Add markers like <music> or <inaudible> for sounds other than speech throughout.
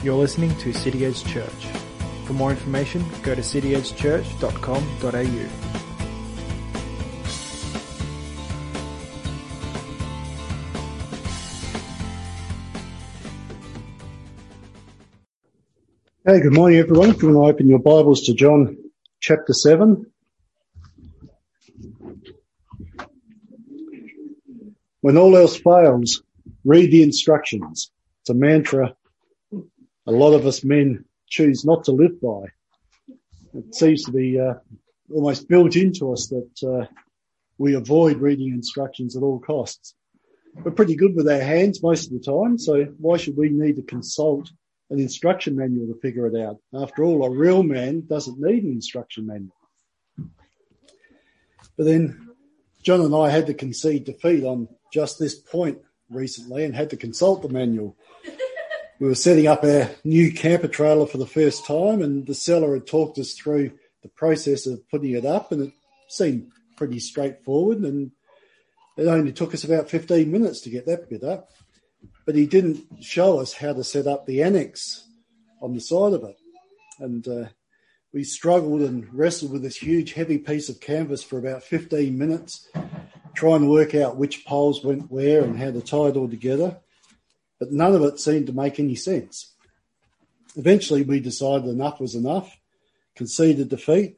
You're listening to City Edge Church. For more information, go to cityedgechurch.com.au. Hey, good morning everyone. If you want to open your Bibles to John chapter 7. When all else fails, read the instructions. It's a mantra a lot of us men choose not to live by. It seems to be uh, almost built into us that uh, we avoid reading instructions at all costs. We're pretty good with our hands most of the time, so why should we need to consult an instruction manual to figure it out? After all, a real man doesn't need an instruction manual. But then John and I had to concede defeat on just this point recently and had to consult the manual. We were setting up our new camper trailer for the first time and the seller had talked us through the process of putting it up and it seemed pretty straightforward and it only took us about 15 minutes to get that bit up. But he didn't show us how to set up the annex on the side of it. And uh, we struggled and wrestled with this huge, heavy piece of canvas for about 15 minutes, trying to work out which poles went where and how to tie it all together. But none of it seemed to make any sense. Eventually, we decided enough was enough, conceded defeat,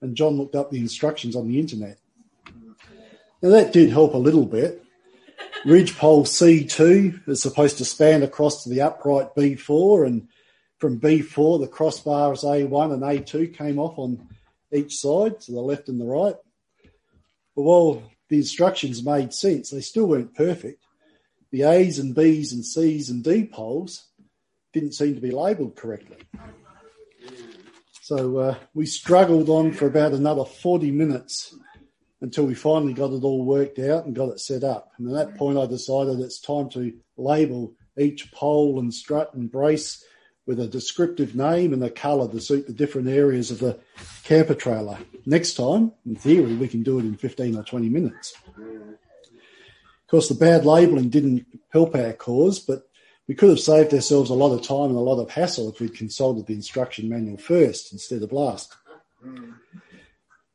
and John looked up the instructions on the internet. Now, that did help a little bit. Ridgepole C2 is supposed to span across to the upright B4, and from B4, the crossbars A1 and A2 came off on each side, to the left and the right. But while the instructions made sense, they still weren't perfect. The A's and B's and C's and D poles didn't seem to be labelled correctly. So uh, we struggled on for about another 40 minutes until we finally got it all worked out and got it set up. And at that point, I decided it's time to label each pole and strut and brace with a descriptive name and a colour to suit the different areas of the camper trailer. Next time, in theory, we can do it in 15 or 20 minutes. Of course, the bad labelling didn't help our cause, but we could have saved ourselves a lot of time and a lot of hassle if we'd consulted the instruction manual first instead of last.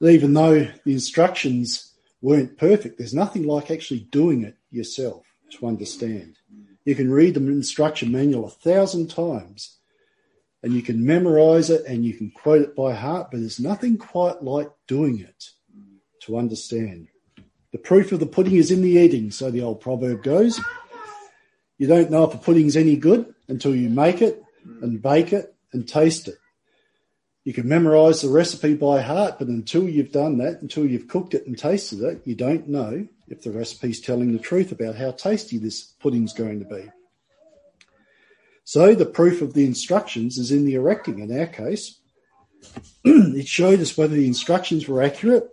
Even though the instructions weren't perfect, there's nothing like actually doing it yourself to understand. You can read the instruction manual a thousand times and you can memorize it and you can quote it by heart, but there's nothing quite like doing it to understand. The proof of the pudding is in the eating, so the old proverb goes. You don't know if a pudding's any good until you make it and bake it and taste it. You can memorize the recipe by heart, but until you've done that, until you've cooked it and tasted it, you don't know if the recipe's telling the truth about how tasty this pudding's going to be. So the proof of the instructions is in the erecting. In our case, <clears throat> it showed us whether the instructions were accurate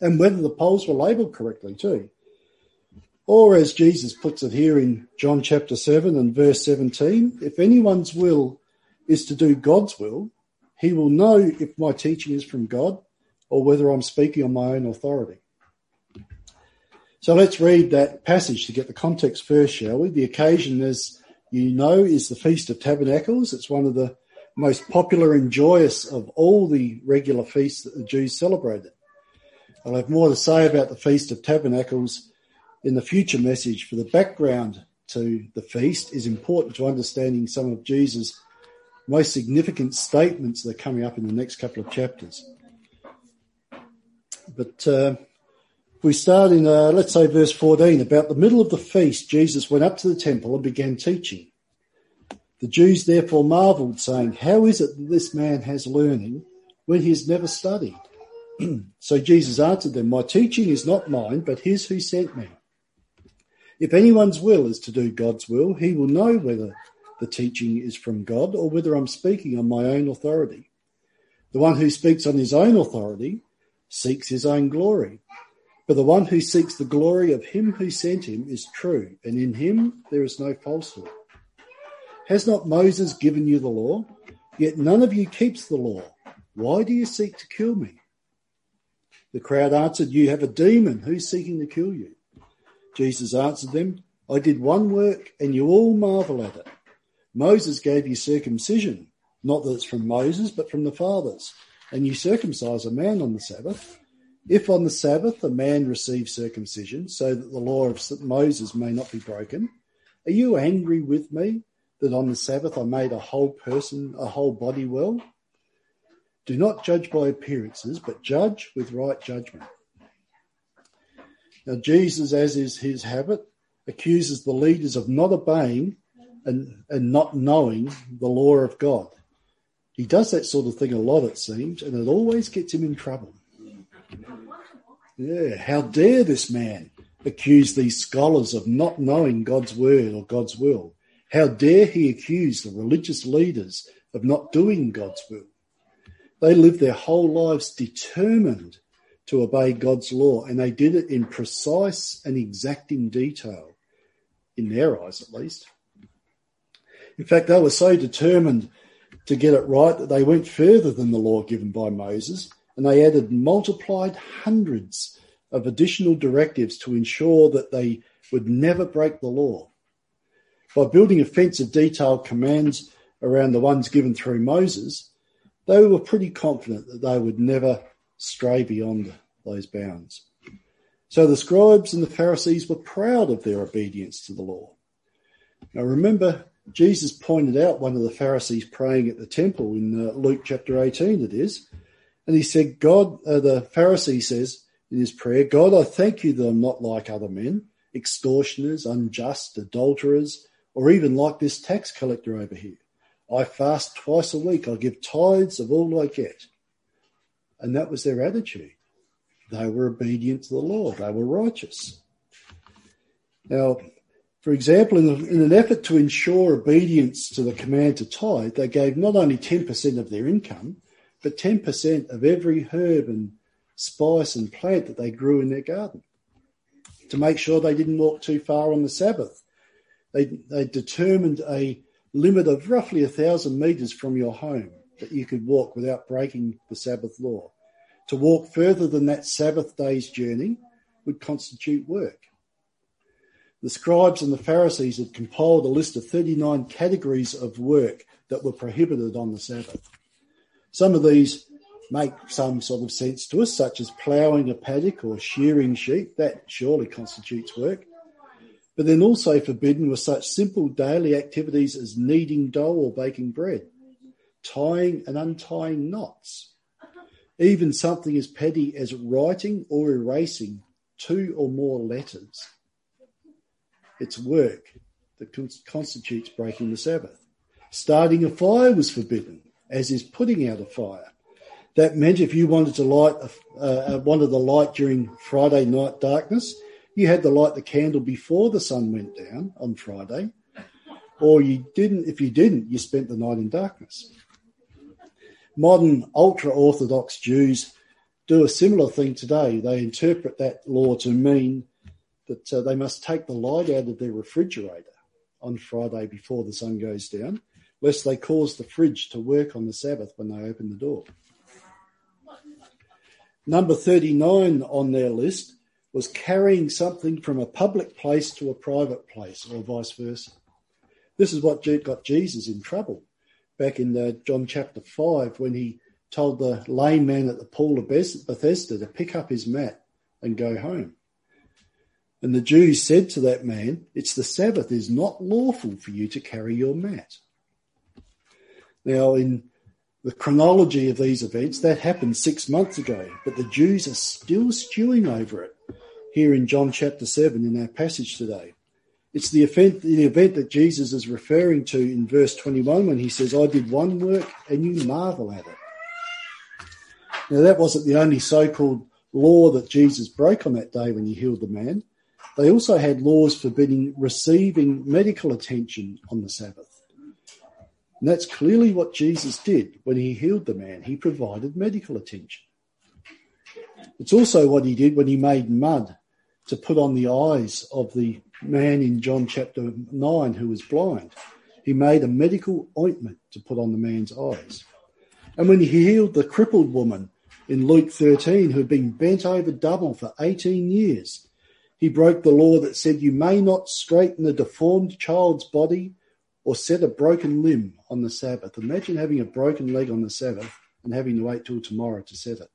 and whether the poles were labelled correctly too. Or as Jesus puts it here in John chapter 7 and verse 17, if anyone's will is to do God's will, he will know if my teaching is from God or whether I'm speaking on my own authority. So let's read that passage to get the context first, shall we? The occasion, as you know, is the Feast of Tabernacles. It's one of the most popular and joyous of all the regular feasts that the Jews celebrated. I'll have more to say about the Feast of Tabernacles in the future message for the background to the feast is important to understanding some of Jesus' most significant statements that are coming up in the next couple of chapters. But uh, we start in, uh, let's say, verse 14. About the middle of the feast, Jesus went up to the temple and began teaching. The Jews therefore marveled, saying, How is it that this man has learning when he has never studied? <clears throat> so Jesus answered them, My teaching is not mine, but his who sent me. If anyone's will is to do God's will, he will know whether the teaching is from God or whether I'm speaking on my own authority. The one who speaks on his own authority seeks his own glory. But the one who seeks the glory of him who sent him is true, and in him there is no falsehood. Has not Moses given you the law? Yet none of you keeps the law. Why do you seek to kill me? The crowd answered, You have a demon. Who's seeking to kill you? Jesus answered them, I did one work and you all marvel at it. Moses gave you circumcision, not that it's from Moses, but from the fathers. And you circumcise a man on the Sabbath. If on the Sabbath a man receives circumcision, so that the law of Moses may not be broken, are you angry with me that on the Sabbath I made a whole person, a whole body well? Do not judge by appearances, but judge with right judgment. Now, Jesus, as is his habit, accuses the leaders of not obeying and, and not knowing the law of God. He does that sort of thing a lot, it seems, and it always gets him in trouble. Yeah, how dare this man accuse these scholars of not knowing God's word or God's will? How dare he accuse the religious leaders of not doing God's will? They lived their whole lives determined to obey God's law, and they did it in precise and exacting detail, in their eyes at least. In fact, they were so determined to get it right that they went further than the law given by Moses and they added multiplied hundreds of additional directives to ensure that they would never break the law. By building a fence of detailed commands around the ones given through Moses, they were pretty confident that they would never stray beyond those bounds. So the scribes and the Pharisees were proud of their obedience to the law. Now remember, Jesus pointed out one of the Pharisees praying at the temple in uh, Luke chapter 18, it is. And he said, God, uh, the Pharisee says in his prayer, God, I thank you that I'm not like other men, extortioners, unjust, adulterers, or even like this tax collector over here. I fast twice a week. I give tithes of all I get. And that was their attitude. They were obedient to the law, They were righteous. Now, for example, in, in, an effort to ensure obedience to the command to tithe, they gave not only 10% of their income, but 10% of every herb and spice and plant that they grew in their garden to make sure they didn't walk too far on the Sabbath. They, they determined a limit of roughly a thousand metres from your home that you could walk without breaking the Sabbath law. To walk further than that Sabbath day's journey would constitute work. The scribes and the Pharisees had compiled a list of 39 categories of work that were prohibited on the Sabbath. Some of these make some sort of sense to us, such as ploughing a paddock or shearing sheep. That surely constitutes work. But then also forbidden were such simple daily activities as kneading dough or baking bread, tying and untying knots, even something as petty as writing or erasing two or more letters. It's work that constitutes breaking the Sabbath. Starting a fire was forbidden, as is putting out a fire. That meant if you wanted to light a, uh, wanted the light during Friday night darkness, you had to light the candle before the sun went down on Friday, or you didn't. If you didn't, you spent the night in darkness. Modern ultra orthodox Jews do a similar thing today. They interpret that law to mean that uh, they must take the light out of their refrigerator on Friday before the sun goes down, lest they cause the fridge to work on the Sabbath when they open the door. Number 39 on their list was carrying something from a public place to a private place, or vice versa. This is what got Jesus in trouble back in uh, John chapter 5 when he told the lame man at the pool of Bethesda to pick up his mat and go home. And the Jews said to that man, It's the Sabbath is not lawful for you to carry your mat. Now, in the chronology of these events, that happened six months ago, but the Jews are still stewing over it here in John chapter 7 in our passage today. It's the event, the event that Jesus is referring to in verse 21 when he says, I did one work and you marvel at it. Now, that wasn't the only so called law that Jesus broke on that day when he healed the man. They also had laws forbidding receiving medical attention on the Sabbath. And that's clearly what Jesus did when he healed the man. He provided medical attention. It's also what he did when he made mud to put on the eyes of the man in John chapter 9 who was blind. He made a medical ointment to put on the man's eyes. And when he healed the crippled woman in Luke 13 who had been bent over double for 18 years, he broke the law that said you may not straighten a deformed child's body or set a broken limb on the Sabbath. Imagine having a broken leg on the Sabbath and having to wait till tomorrow to set it.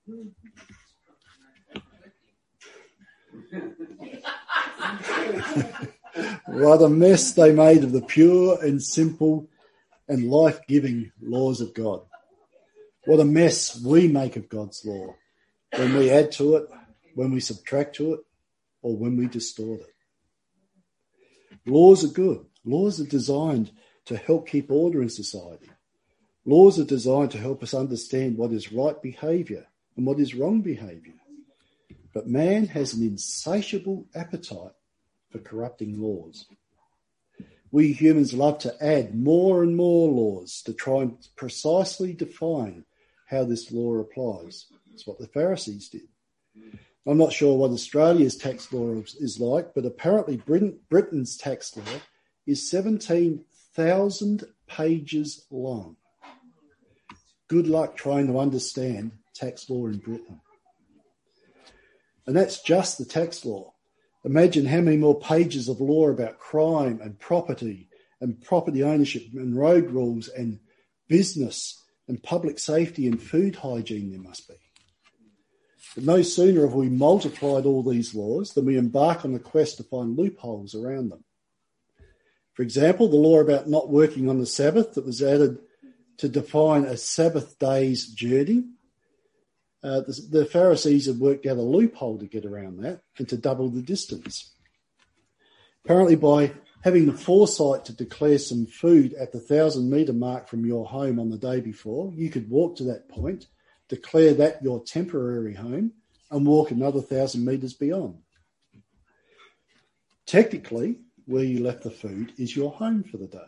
<laughs> what a mess they made of the pure and simple and life giving laws of God. What a mess we make of God's law when we add to it, when we subtract to it, or when we distort it. Laws are good. Laws are designed to help keep order in society. Laws are designed to help us understand what is right behaviour and what is wrong behaviour. But man has an insatiable appetite for corrupting laws. We humans love to add more and more laws to try and precisely define how this law applies. That's what the Pharisees did. I'm not sure what Australia's tax law is like, but apparently Britain, Britain's tax law is 17,000 pages long. Good luck trying to understand tax law in Britain. And that's just the tax law. Imagine how many more pages of law about crime and property and property ownership and road rules and business and public safety and food hygiene there must be. But no sooner have we multiplied all these laws than we embark on the quest to find loopholes around them. For example, the law about not working on the Sabbath that was added to define a Sabbath day's journey. Uh, the, the Pharisees had worked out a loophole to get around that and to double the distance. Apparently, by having the foresight to declare some food at the thousand metre mark from your home on the day before, you could walk to that point, declare that your temporary home, and walk another thousand metres beyond. Technically, where you left the food is your home for the day.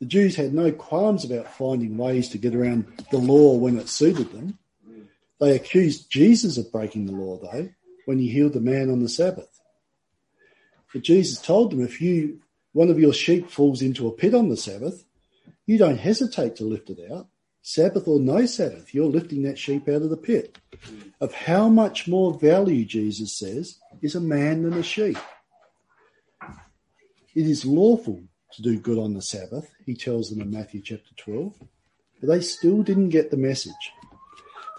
The Jews had no qualms about finding ways to get around the law when it suited them. They accused Jesus of breaking the law, though, when he healed the man on the Sabbath. But Jesus told them if you one of your sheep falls into a pit on the Sabbath, you don't hesitate to lift it out. Sabbath or no Sabbath, you're lifting that sheep out of the pit. Of how much more value, Jesus says, is a man than a sheep. It is lawful to do good on the Sabbath, he tells them in Matthew chapter 12. But they still didn't get the message.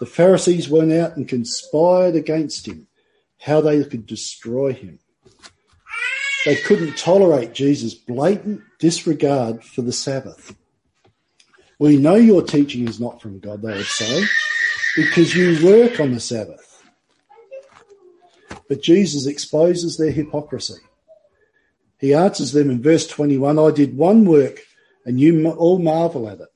The Pharisees went out and conspired against him, how they could destroy him. They couldn't tolerate Jesus' blatant disregard for the Sabbath. We know your teaching is not from God, they would say, because you work on the Sabbath. But Jesus exposes their hypocrisy. He answers them in verse 21 I did one work, and you all marvel at it.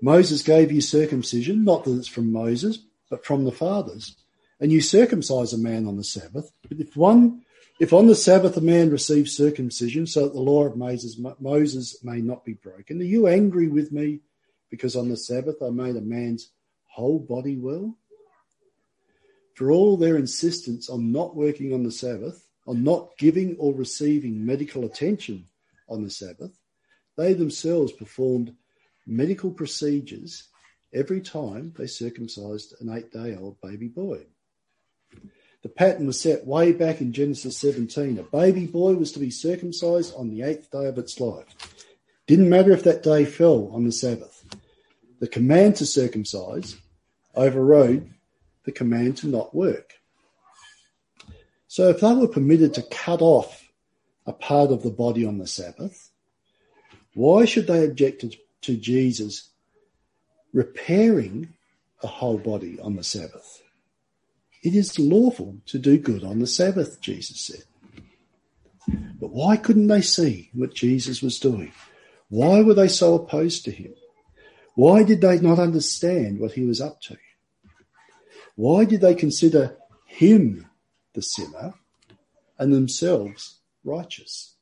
Moses gave you circumcision, not that it's from Moses, but from the fathers. And you circumcise a man on the Sabbath. But if one, if on the Sabbath a man receives circumcision, so that the law of Moses, Moses may not be broken, are you angry with me because on the Sabbath I made a man's whole body well? For all their insistence on not working on the Sabbath, on not giving or receiving medical attention on the Sabbath, they themselves performed medical procedures every time they circumcised an eight day old baby boy. The pattern was set way back in Genesis 17. A baby boy was to be circumcised on the eighth day of its life. Didn't matter if that day fell on the Sabbath. The command to circumcise overrode the command to not work. So if they were permitted to cut off a part of the body on the Sabbath, why should they object to, Jesus repairing the whole body on the Sabbath? It is lawful to do good on the Sabbath, Jesus said. But why couldn't they see what Jesus was doing? Why were they so opposed to him? Why did they not understand what he was up to? Why did they consider him the sinner and themselves righteous?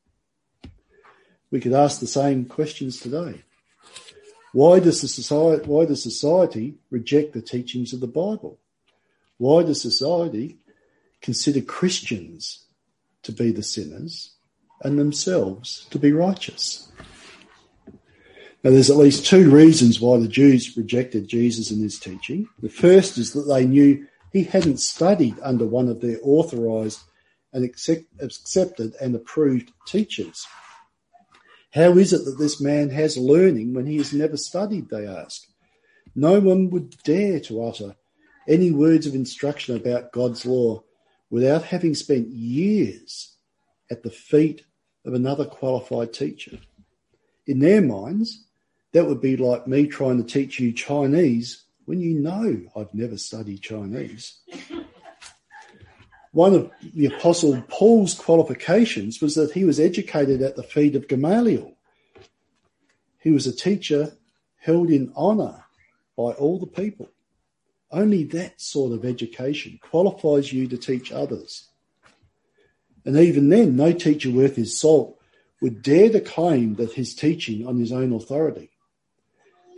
We could ask the same questions today. Why does, the society, why does society reject the teachings of the Bible? Why does society consider Christians to be the sinners and themselves to be righteous? Now, there's at least two reasons why the Jews rejected Jesus and his teaching. The first is that they knew he hadn't studied under one of their authorized and accept, accepted and approved teachers. How is it that this man has learning when he has never studied? They ask. No one would dare to utter any words of instruction about God's law without having spent years at the feet of another qualified teacher. In their minds, that would be like me trying to teach you Chinese when you know I've never studied Chinese. One of the Apostle Paul's qualifications was that he was educated at the feet of Gamaliel. He was a teacher held in honour by all the people. Only that sort of education qualifies you to teach others. And even then, no teacher worth his salt would dare to claim that his teaching on his own authority.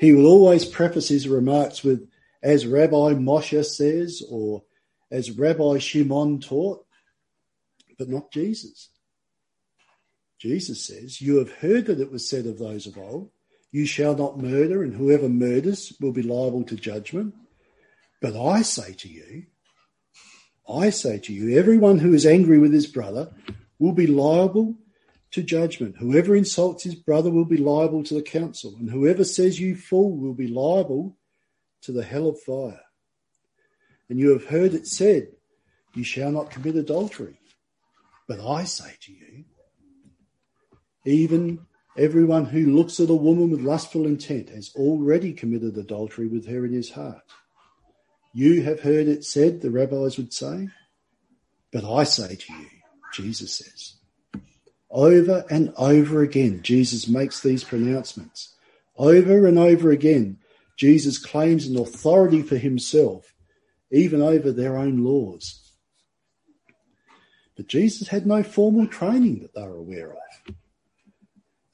He will always preface his remarks with, as Rabbi Moshe says, or as Rabbi Shimon taught, but not Jesus. Jesus says, You have heard that it was said of those of old, You shall not murder, and whoever murders will be liable to judgment. But I say to you, I say to you, everyone who is angry with his brother will be liable to judgment. Whoever insults his brother will be liable to the council, and whoever says you fool will be liable to the hell of fire. And you have heard it said, You shall not commit adultery. But I say to you, even everyone who looks at a woman with lustful intent has already committed adultery with her in his heart. You have heard it said, the rabbis would say, but I say to you, Jesus says. Over and over again, Jesus makes these pronouncements. Over and over again, Jesus claims an authority for himself even over their own laws. But Jesus had no formal training that they were aware of.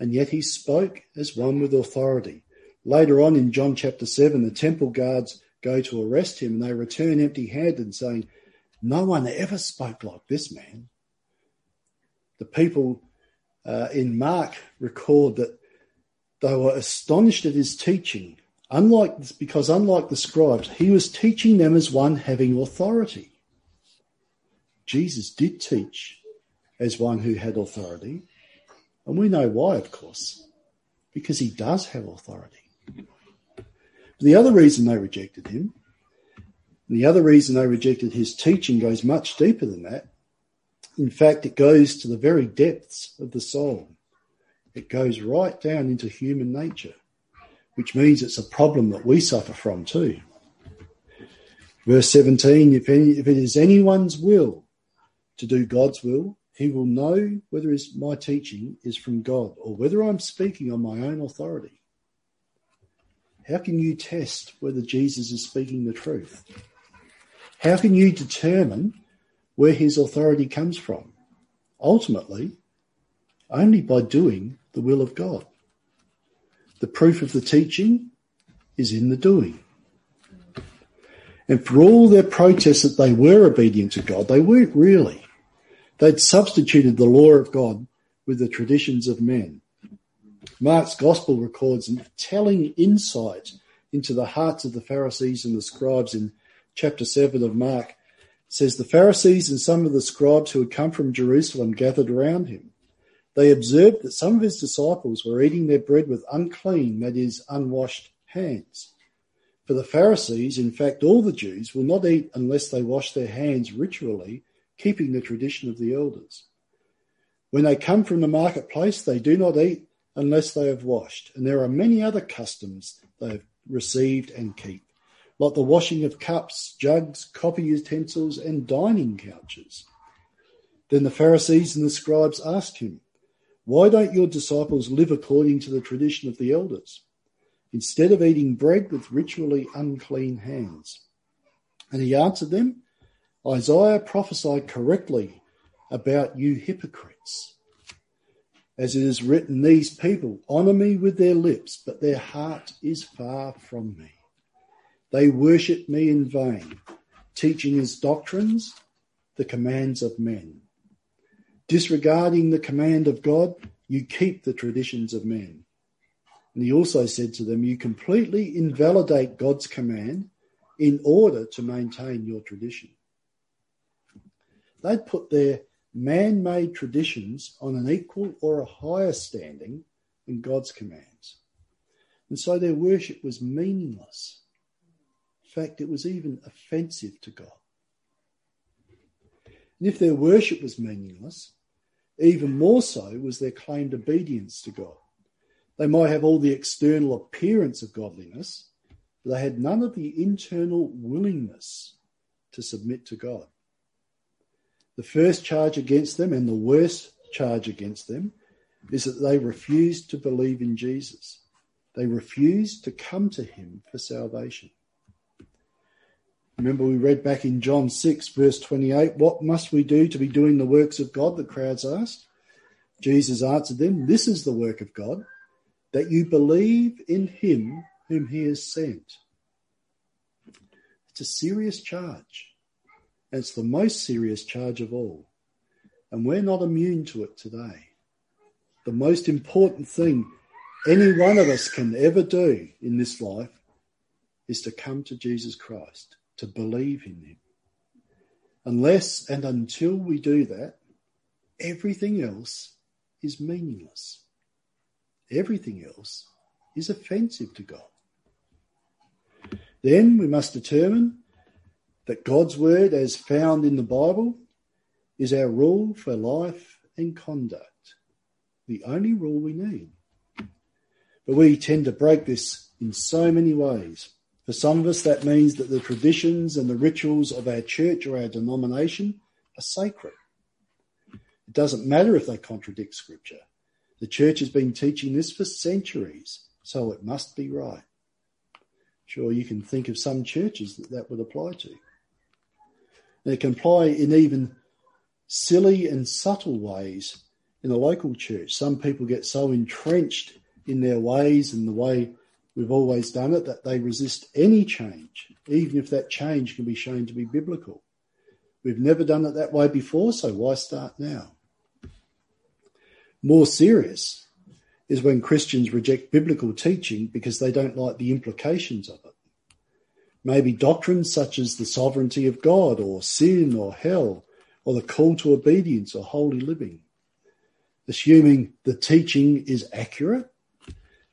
And yet he spoke as one with authority. Later on in John chapter 7, the temple guards go to arrest him and they return empty handed, saying, No one ever spoke like this man. The people uh, in Mark record that they were astonished at his teaching Unlike, because unlike the scribes, he was teaching them as one having authority. Jesus did teach as one who had authority. And we know why, of course, because he does have authority. The other reason they rejected him, the other reason they rejected his teaching goes much deeper than that. In fact, it goes to the very depths of the soul. It goes right down into human nature which means it's a problem that we suffer from too. Verse 17 if, any, if it is anyone's will to do God's will, he will know whether his, my teaching is from God or whether I'm speaking on my own authority. How can you test whether Jesus is speaking the truth? How can you determine where his authority comes from? Ultimately, only by doing the will of God. The proof of the teaching is in the doing. And for all their protests that they were obedient to God, they weren't really. They'd substituted the law of God with the traditions of men. Mark's gospel records a telling insight into the hearts of the Pharisees and the scribes in chapter 7 of Mark. Says the Pharisees and some of the scribes who had come from Jerusalem gathered around him. They observed that some of his disciples were eating their bread with unclean, that is, unwashed hands. For the Pharisees, in fact, all the Jews, will not eat unless they wash their hands ritually, keeping the tradition of the elders. When they come from the marketplace, they do not eat unless they have washed. And there are many other customs they have received and keep, like the washing of cups, jugs, copper utensils, and dining couches. Then the Pharisees and the scribes asked him, why don't your disciples live according to the tradition of the elders, instead of eating bread with ritually unclean hands? And he answered them, Isaiah prophesied correctly about you hypocrites. As it is written, these people honour me with their lips, but their heart is far from me. They worship me in vain, teaching as doctrines the commands of men. Disregarding the command of God, you keep the traditions of men. And he also said to them, You completely invalidate God's command in order to maintain your tradition. They'd put their man made traditions on an equal or a higher standing than God's commands. And so their worship was meaningless. In fact, it was even offensive to God. And if their worship was meaningless, even more so was their claimed obedience to God. They might have all the external appearance of godliness, but they had none of the internal willingness to submit to God. The first charge against them and the worst charge against them is that they refused to believe in Jesus. They refused to come to him for salvation. Remember, we read back in John 6, verse 28, What must we do to be doing the works of God? The crowds asked. Jesus answered them, This is the work of God, that you believe in him whom he has sent. It's a serious charge. And it's the most serious charge of all. And we're not immune to it today. The most important thing any one of us can ever do in this life is to come to Jesus Christ to believe in Him. Unless and until we do that, everything else is meaningless. Everything else is offensive to God. Then we must determine that God's word, as found in the Bible, is our rule for life and conduct, the only rule we need. But we tend to break this in so many ways. For some of us, that means that the traditions and the rituals of our church or our denomination are sacred. It doesn't matter if they contradict Scripture. The church has been teaching this for centuries, so it must be right. Sure, you can think of some churches that that would apply to. And it can apply in even silly and subtle ways in a local church. Some people get so entrenched in their ways and the way we've always done it, that they resist any change, even if that change can be shown to be biblical. We've never done it that way before, so why start now? More serious is when Christians reject biblical teaching because they don't like the implications of it. Maybe doctrines such as the sovereignty of God, or sin, or hell, or the call to obedience or holy living. Assuming the teaching is accurate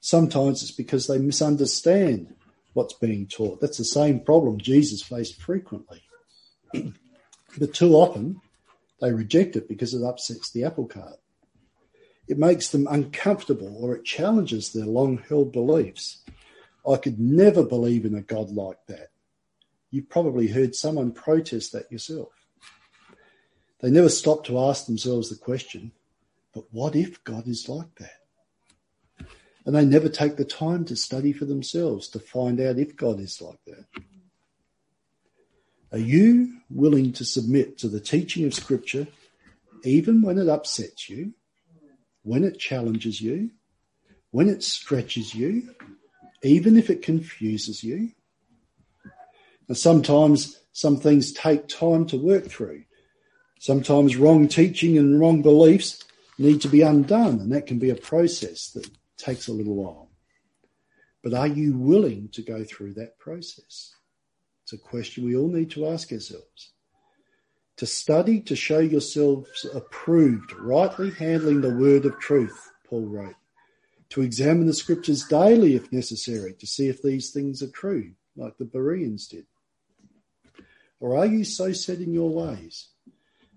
Sometimes it's because they misunderstand what's being taught. That's the same problem Jesus faced frequently. but too often, they reject it because it upsets the apple cart. It makes them uncomfortable or it challenges their long held beliefs. I could never believe in a God like that. You've probably heard someone protest that yourself. They never stop to ask themselves the question, but what if God is like that? And they never take the time to study for themselves to find out if God is like that. Are you willing to submit to the teaching of Scripture even when it upsets you, when it challenges you, when it stretches you, even if it confuses you? Now, sometimes some things take time to work through. Sometimes wrong teaching and wrong beliefs need to be undone, and that can be a process that takes a little while. But are you willing to go through that process? It's a question we all need to ask ourselves. To study to show yourselves approved, rightly handling the word of truth, Paul wrote. To examine the scriptures daily if necessary to see if these things are true, like the Bereans did. Or are you so set in your ways,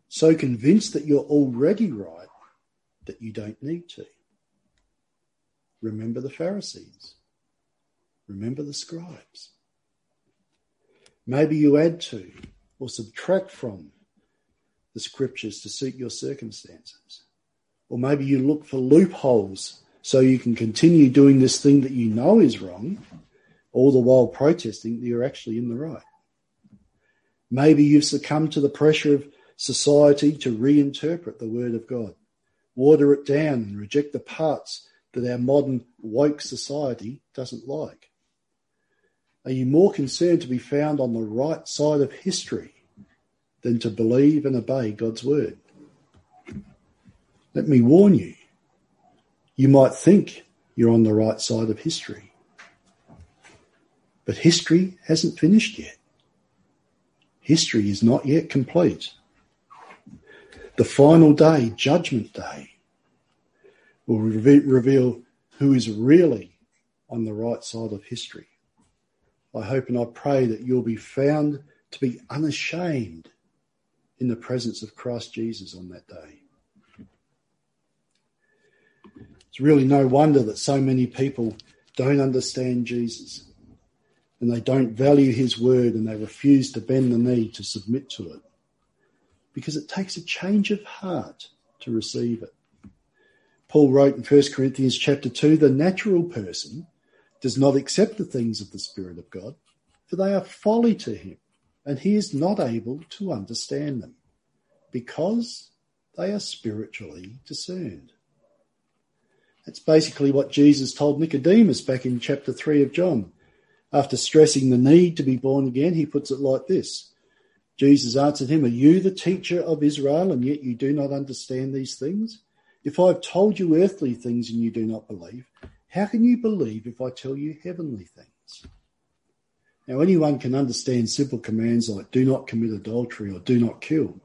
so convinced that you're already right that you don't need to? Remember the Pharisees. Remember the scribes. Maybe you add to or subtract from the scriptures to suit your circumstances. Or maybe you look for loopholes so you can continue doing this thing that you know is wrong, all the while protesting that you're actually in the right. Maybe you've succumbed to the pressure of society to reinterpret the word of God, water it down and reject the parts that our modern woke society doesn't like? Are you more concerned to be found on the right side of history than to believe and obey God's word? Let me warn you, you might think you're on the right side of history, but history hasn't finished yet. History is not yet complete. The final day, Judgment Day, will reveal who is really on the right side of history. I hope and I pray that you'll be found to be unashamed in the presence of Christ Jesus on that day. It's really no wonder that so many people don't understand Jesus and they don't value his word and they refuse to bend the knee to submit to it because it takes a change of heart to receive it. Paul wrote in 1 Corinthians chapter 2 the natural person does not accept the things of the Spirit of God, for they are folly to him, and he is not able to understand them because they are spiritually discerned. That's basically what Jesus told Nicodemus back in chapter 3 of John. After stressing the need to be born again, he puts it like this Jesus answered him, Are you the teacher of Israel, and yet you do not understand these things? If I've told you earthly things and you do not believe, how can you believe if I tell you heavenly things? Now, anyone can understand simple commands like do not commit adultery or do not kill.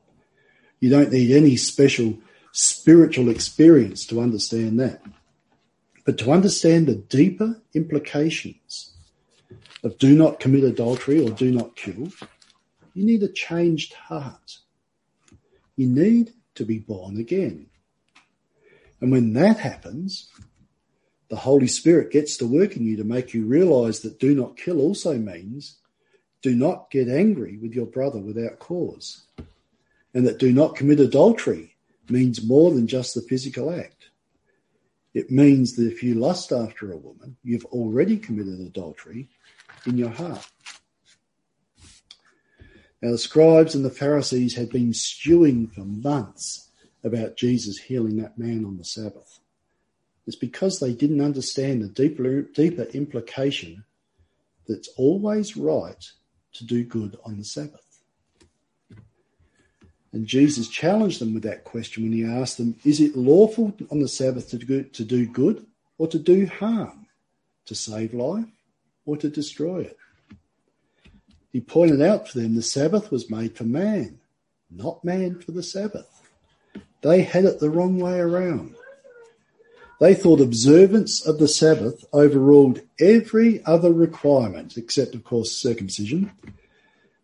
You don't need any special spiritual experience to understand that. But to understand the deeper implications of do not commit adultery or do not kill, you need a changed heart. You need to be born again. And when that happens, the Holy Spirit gets to work in you to make you realize that do not kill also means do not get angry with your brother without cause. And that do not commit adultery means more than just the physical act. It means that if you lust after a woman, you've already committed adultery in your heart. Now, the scribes and the Pharisees had been stewing for months about Jesus healing that man on the Sabbath. It's because they didn't understand the deeper, deeper implication that it's always right to do good on the Sabbath. And Jesus challenged them with that question when he asked them, Is it lawful on the Sabbath to do, to do good or to do harm, to save life or to destroy it? He pointed out for them the Sabbath was made for man, not man for the Sabbath. They had it the wrong way around. They thought observance of the Sabbath overruled every other requirement, except, of course, circumcision.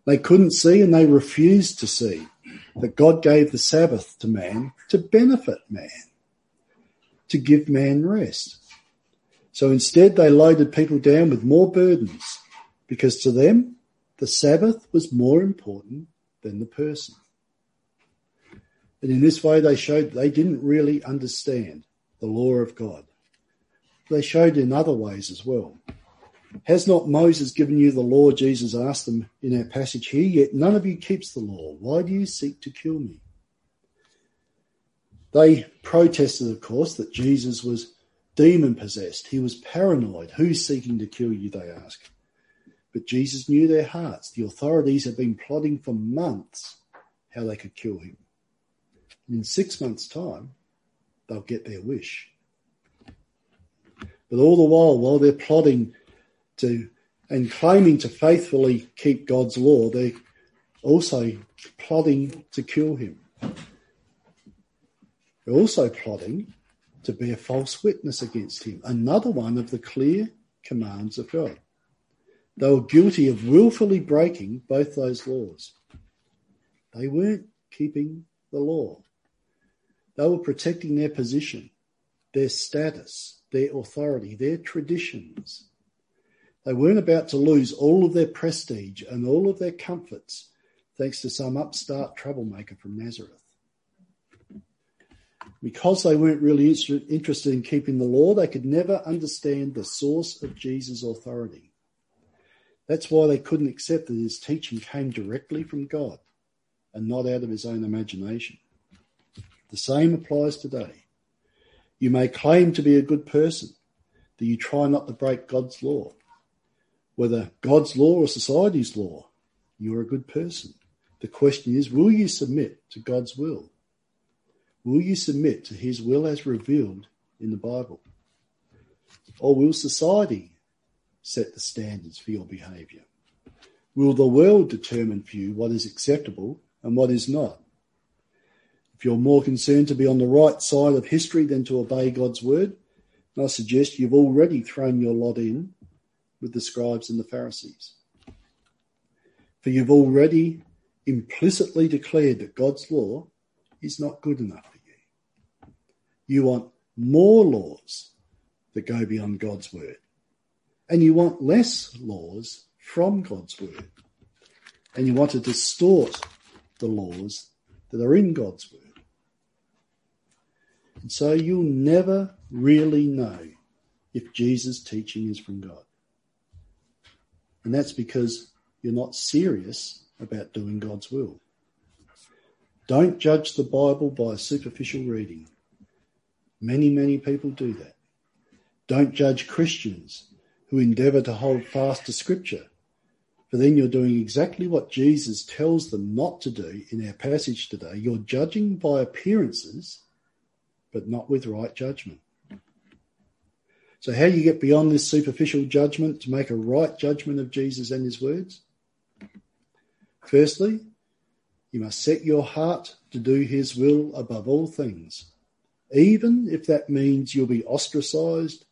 They couldn't see and they refused to see that God gave the Sabbath to man to benefit man, to give man rest. So instead, they loaded people down with more burdens because to them, the Sabbath was more important than the person. And in this way, they showed they didn't really understand the law of God. They showed in other ways as well. Has not Moses given you the law? Jesus asked them in our passage here, yet none of you keeps the law. Why do you seek to kill me? They protested, of course, that Jesus was demon possessed. He was paranoid. Who's seeking to kill you? They asked. But Jesus knew their hearts. The authorities had been plotting for months how they could kill him. In six months' time, they'll get their wish. But all the while, while they're plotting to and claiming to faithfully keep God's law, they're also plotting to kill him. They're also plotting to bear false witness against him, another one of the clear commands of God. They were guilty of willfully breaking both those laws. They weren't keeping the law. They were protecting their position, their status, their authority, their traditions. They weren't about to lose all of their prestige and all of their comforts thanks to some upstart troublemaker from Nazareth. Because they weren't really interested in keeping the law, they could never understand the source of Jesus' authority. That's why they couldn't accept that his teaching came directly from God and not out of his own imagination. The same applies today. You may claim to be a good person, that you try not to break God's law. Whether God's law or society's law, you're a good person. The question is, will you submit to God's will? Will you submit to his will as revealed in the Bible? Or will society set the standards for your behavior? Will the world determine for you what is acceptable and what is not? If you're more concerned to be on the right side of history than to obey God's word, I suggest you've already thrown your lot in with the scribes and the Pharisees. For you've already implicitly declared that God's law is not good enough for you. You want more laws that go beyond God's word. And you want less laws from God's word. And you want to distort the laws that are in God's word. And so you'll never really know if Jesus' teaching is from God. And that's because you're not serious about doing God's will. Don't judge the Bible by a superficial reading. Many, many people do that. Don't judge Christians who endeavour to hold fast to Scripture, for then you're doing exactly what Jesus tells them not to do in our passage today. You're judging by appearances, but not with right judgment. So, how do you get beyond this superficial judgment to make a right judgment of Jesus and his words? Firstly, you must set your heart to do his will above all things, even if that means you'll be ostracized,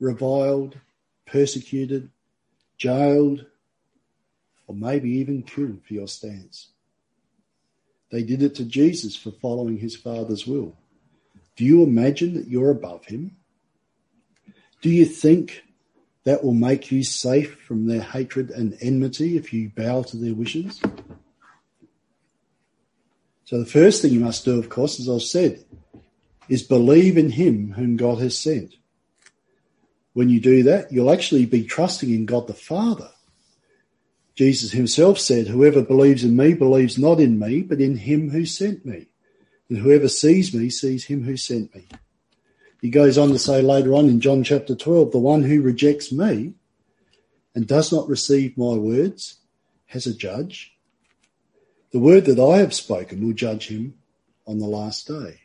reviled, persecuted, jailed, or maybe even killed for your stance. They did it to Jesus for following his Father's will. Do you imagine that you're above him? Do you think that will make you safe from their hatred and enmity if you bow to their wishes? So the first thing you must do, of course, as I've said, is believe in him whom God has sent. When you do that, you'll actually be trusting in God the Father. Jesus himself said, Whoever believes in me believes not in me, but in him who sent me. And whoever sees me sees him who sent me. He goes on to say later on in John chapter 12, the one who rejects me and does not receive my words has a judge. The word that I have spoken will judge him on the last day.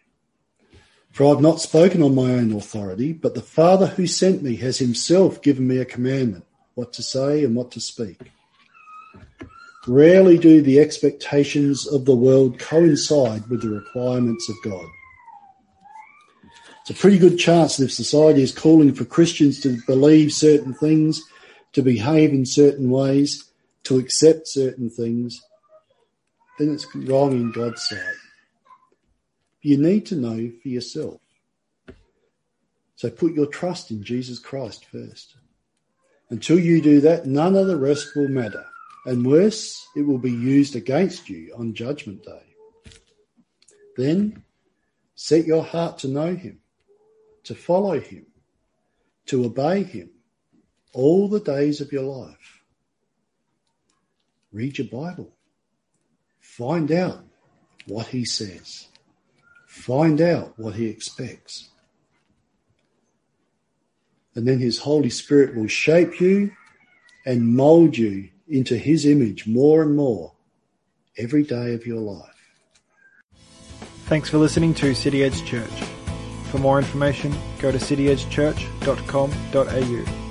For I have not spoken on my own authority, but the Father who sent me has himself given me a commandment, what to say and what to speak. Rarely do the expectations of the world coincide with the requirements of God. It's a pretty good chance that if society is calling for Christians to believe certain things, to behave in certain ways, to accept certain things, then it's wrong in God's sight. You need to know for yourself. So put your trust in Jesus Christ first. Until you do that, none of the rest will matter. And worse, it will be used against you on Judgment Day. Then set your heart to know Him to follow him, to obey him all the days of your life. Read your Bible. Find out what he says. Find out what he expects. And then his Holy Spirit will shape you and mold you into his image more and more every day of your life. Thanks for listening to City Edge Church. For more information, go to cityedgechurch.com.au.